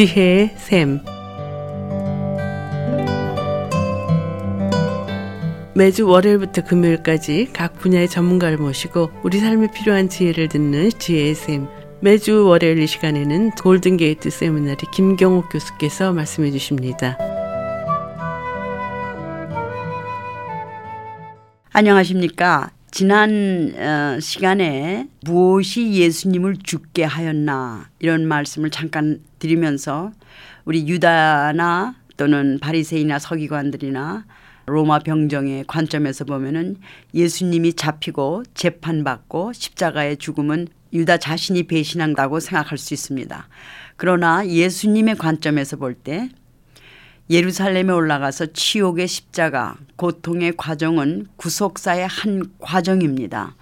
지혜의 샘 매주 월요일부터 금요일까지 각 분야의 전문가를 모시고 우리 삶에 필요한 지혜를 듣는 지혜의 샘 매주 월요일 이 시간에는 골든게이트 세미나리 김경옥 교수께서 말씀해 주십니다. 안녕하십니까. 지난 어, 시간에 무엇이 예수님을 죽게 하였나 이런 말씀을 잠깐 드리면서 우리 유다나 또는 바리새이나 서기관들이나 로마 병정의 관점에서 보면은 예수님이 잡히고 재판받고 십자가의 죽음은 유다 자신이 배신한다고 생각할 수 있습니다. 그러나 예수님의 관점에서 볼 때 예루살렘에 올라가서 치욕의 십자가, 고통의 과정은 구속사의 한 과정입니다.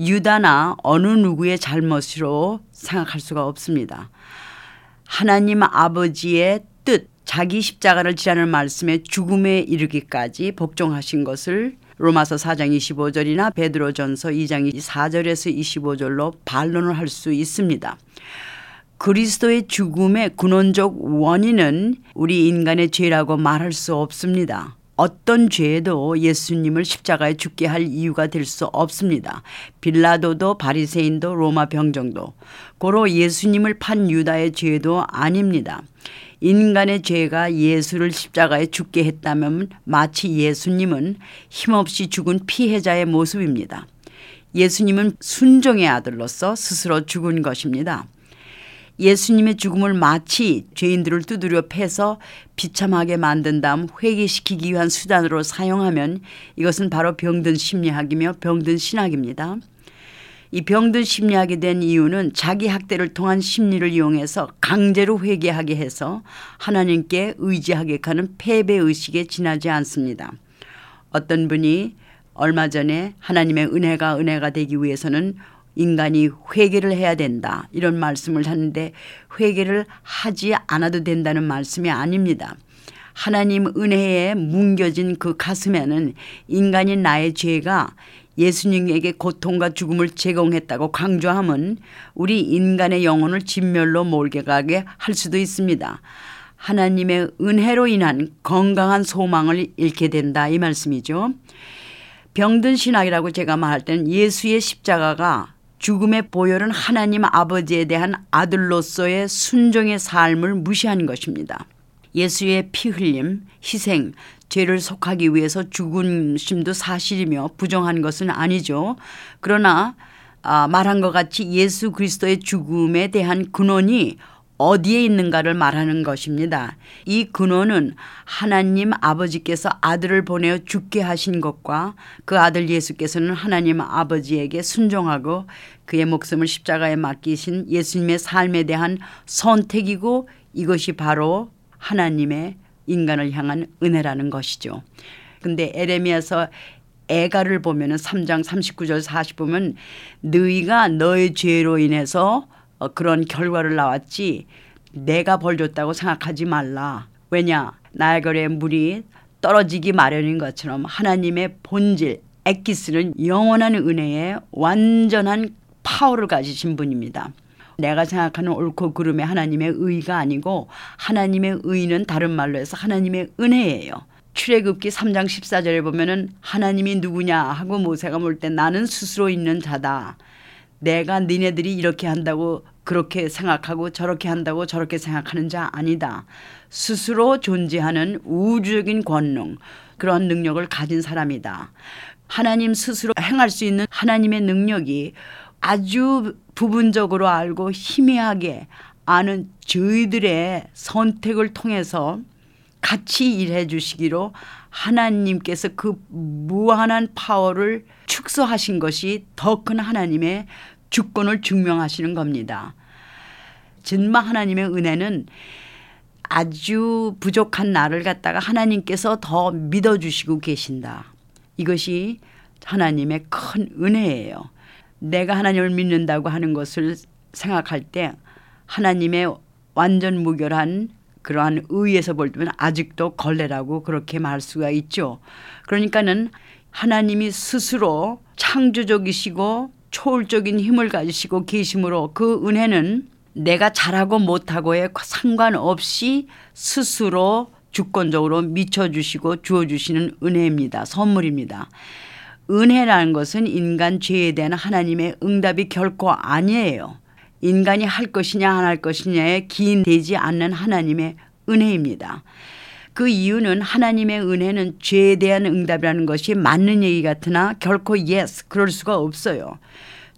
유다나 어느 누구의 잘못으로 생각할 수가 없습니다. 하나님 아버지의 뜻, 자기 십자가를 지라는 말씀에 죽음에 이르기까지 복종하신 것을 로마서 4장 25절이나 베드로전서 2장 4절에서 25절로 반론을 할 수 있습니다. 그리스도의 죽음의 근원적 원인은 우리 인간의 죄라고 말할 수 없습니다. 어떤 죄도 예수님을 십자가에 죽게 할 이유가 될 수 없습니다. 빌라도도 바리새인도 로마 병정도 고로 예수님을 판 유다의 죄도 아닙니다. 인간의 죄가 예수를 십자가에 죽게 했다면 마치 예수님은 힘없이 죽은 피해자의 모습입니다. 예수님은 순종의 아들로서 스스로 죽은 것입니다. 예수님의 죽음을 마치 죄인들을 두드려 패서 비참하게 만든 다음 회개시키기 위한 수단으로 사용하면 이것은 바로 병든 심리학이며 병든 신학입니다. 이 병든 심리학이 된 이유는 자기 학대를 통한 심리를 이용해서 강제로 회개하게 해서 하나님께 의지하게 하는 패배 의식에 지나지 않습니다. 어떤 분이 얼마 전에 하나님의 은혜가 은혜가 되기 위해서는 인간이 회개를 해야 된다. 이런 말씀을 하는데 회개를 하지 않아도 된다는 말씀이 아닙니다. 하나님 은혜에 뭉겨진 그 가슴에는 인간인 나의 죄가 예수님에게 고통과 죽음을 제공했다고 강조함은 우리 인간의 영혼을 진멸로 몰게 가게 할 수도 있습니다. 하나님의 은혜로 인한 건강한 소망을 잃게 된다 이 말씀이죠. 병든 신학이라고 제가 말할 때는 예수의 십자가가 죽음의 보혈은 하나님 아버지에 대한 아들로서의 순종의 삶을 무시한 것입니다. 예수의 피 흘림, 희생, 죄를 속하기 위해서 죽은심도 사실이며 부정한 것은 아니죠. 그러나 아, 말한 것 같이 예수 그리스도의 죽음에 대한 근원이 어디에 있는가를 말하는 것입니다. 이 근원은 하나님 아버지께서 아들을 보내어 죽게 하신 것과 그 아들 예수께서는 하나님 아버지에게 순종하고 그의 목숨을 십자가에 맡기신 예수님의 삶에 대한 선택이고 이것이 바로 하나님의 인간을 향한 은혜라는 것이죠. 근데 에레미야서 애가를 보면은 3장 39절 40 보면 너희가 너의 죄로 인해서 어, 그런 결과를 나왔지 내가 벌 줬다고 생각하지 말라. 왜냐 나야가의 물이 떨어지기 마련인 것처럼 하나님의 본질 엑기스는 영원한 은혜에 완전한 파워를 가지신 분입니다. 내가 생각하는 옳고 그름의 하나님의 의가 아니고 하나님의 의는 다른 말로 해서 하나님의 은혜예요. 출애굽기 3장 14절에 보면은 하나님이 누구냐 하고 모세가 물때 나는 스스로 있는 자다. 내가 니네들이 이렇게 한다고 그렇게 생각하고 저렇게 한다고 저렇게 생각하는 자 아니다. 스스로 존재하는 우주적인 권능, 그런 능력을 가진 사람이다. 하나님 스스로 행할 수 있는 하나님의 능력이 아주 부분적으로 알고 희미하게 아는 저희들의 선택을 통해서 같이 일해 주시기로 하나님께서 그 무한한 파워를 축소하신 것이 더 큰 하나님의 주권을 증명하시는 겁니다. 진마 하나님의 은혜는 아주 부족한 나를 갖다가 하나님께서 더 믿어주시고 계신다. 이것이 하나님의 큰 은혜예요. 내가 하나님을 믿는다고 하는 것을 생각할 때 하나님의 완전 무결한 그러한 의에서 볼 때는 아직도 걸레라고 그렇게 말 수가 있죠. 그러니까는 하나님이 스스로 창조적이시고 초월적인 힘을 가지시고 계심으로 그 은혜는 내가 잘하고 못하고에 상관없이 스스로 주권적으로 미쳐주시고 주어주시는 은혜입니다. 선물입니다. 은혜라는 것은 인간 죄에 대한 하나님의 응답이 결코 아니에요. 인간이 할 것이냐 안 할 것이냐에 기인되지 않는 하나님의 은혜입니다. 그 이유는 하나님의 은혜는 죄에 대한 응답이라는 것이 맞는 얘기 같으나 결코 yes 그럴 수가 없어요.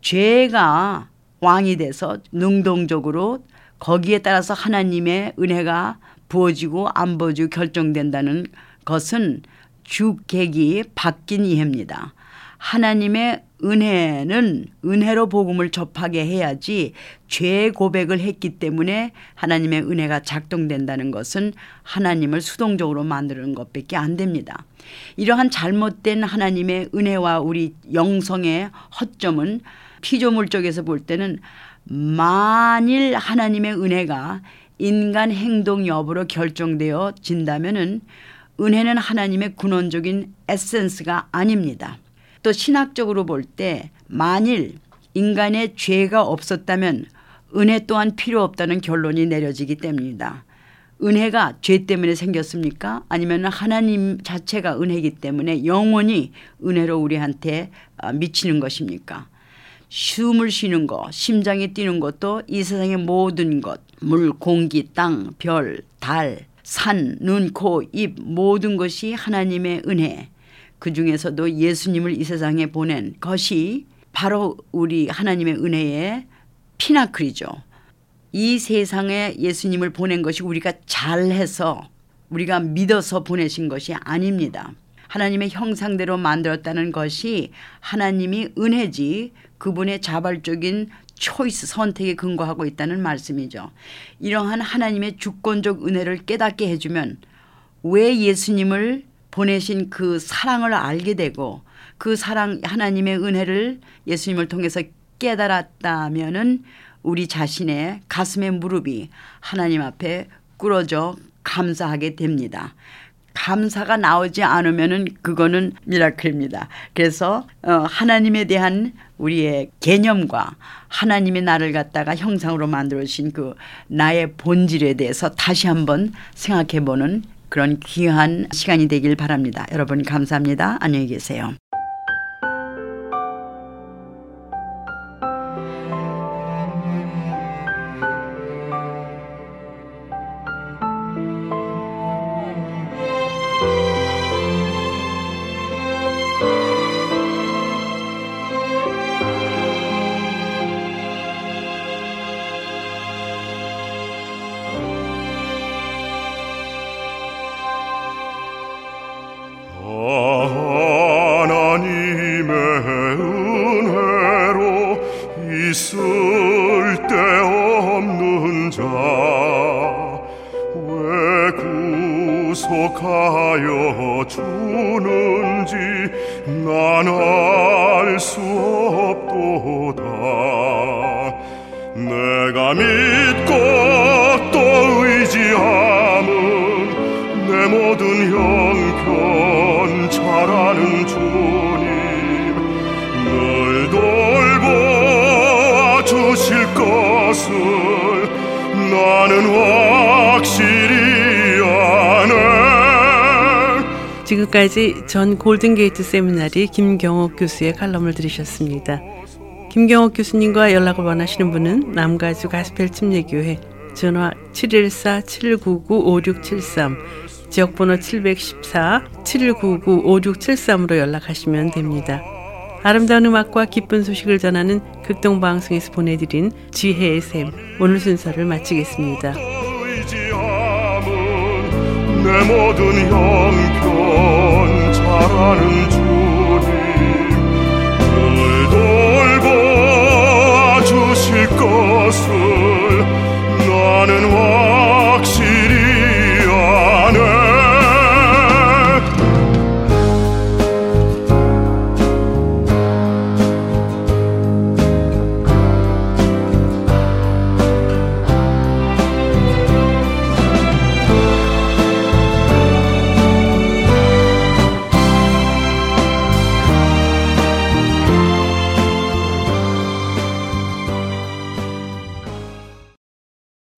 죄가 왕이 돼서 능동적으로 거기에 따라서 하나님의 은혜가 부어지고 안 부어지고 결정된다는 것은 주객이 바뀐 이해입니다. 하나님의 은혜는 은혜로 복음을 접하게 해야지 죄 고백을 했기 때문에 하나님의 은혜가 작동된다는 것은 하나님을 수동적으로 만드는 것밖에 안 됩니다. 이러한 잘못된 하나님의 은혜와 우리 영성의 허점은 피조물 쪽에서 볼 때는 만일 하나님의 은혜가 인간 행동 여부로 결정되어 진다면은 은혜는 하나님의 근원적인 에센스가 아닙니다. 또 신학적으로 볼 때 만일 인간의 죄가 없었다면 은혜 또한 필요 없다는 결론이 내려지기 때문입니다. 은혜가 죄 때문에 생겼습니까? 아니면 하나님 자체가 은혜이기 때문에 영원히 은혜로 우리한테 아, 미치는 것입니까? 숨을 쉬는 것, 심장이 뛰는 것도 이 세상의 모든 것, 물, 공기, 땅, 별, 달, 산, 눈, 코, 입 모든 것이 하나님의 은혜. 그 중에서도 예수님을 이 세상에 보낸 것이 바로 우리 하나님의 은혜의 피나클이죠. 이 세상에 예수님을 보낸 것이 우리가 잘해서 우리가 믿어서 보내신 것이 아닙니다. 하나님의 형상대로 만들었다는 것이 하나님이 은혜지 그분의 자발적인 초이스 선택에 근거하고 있다는 말씀이죠. 이러한 하나님의 주권적 은혜를 깨닫게 해주면 왜 예수님을 보내신 그 사랑을 알게 되고 그 사랑 하나님의 은혜를 예수님을 통해서 깨달았다면은 우리 자신의 가슴의 무릎이 하나님 앞에 꿇어져 감사하게 됩니다. 감사가 나오지 않으면은 그거는 미라클입니다. 그래서 어 하나님에 대한 우리의 개념과 하나님이 나를 갖다가 형상으로 만들어 주신 그 나의 본질에 대해서 다시 한번 생각해 보는 그런 귀한 시간이 되길 바랍니다. 여러분 감사합니다. 안녕히 계세요. 구속하여 주는지 난 알 수 없도다. 내가 믿고 또 의지함은 내 모든 형 것을 나는 확실히 지금까지 전 골든게이트 세미나리 김경옥 교수의 칼럼을 들으셨습니다. 김경옥 교수님과 연락을 원하시는 분은 남가주 가스펠 침례교회 전화 714-799-5673 지역번호 714-799-5673으로 연락하시면 됩니다. 아름다운 음악과 기쁜 소식을 전하는 극동방송에서 보내드린 지혜의 샘 오늘 순서를 마치겠습니다. 내 모든 형편 잘하는 주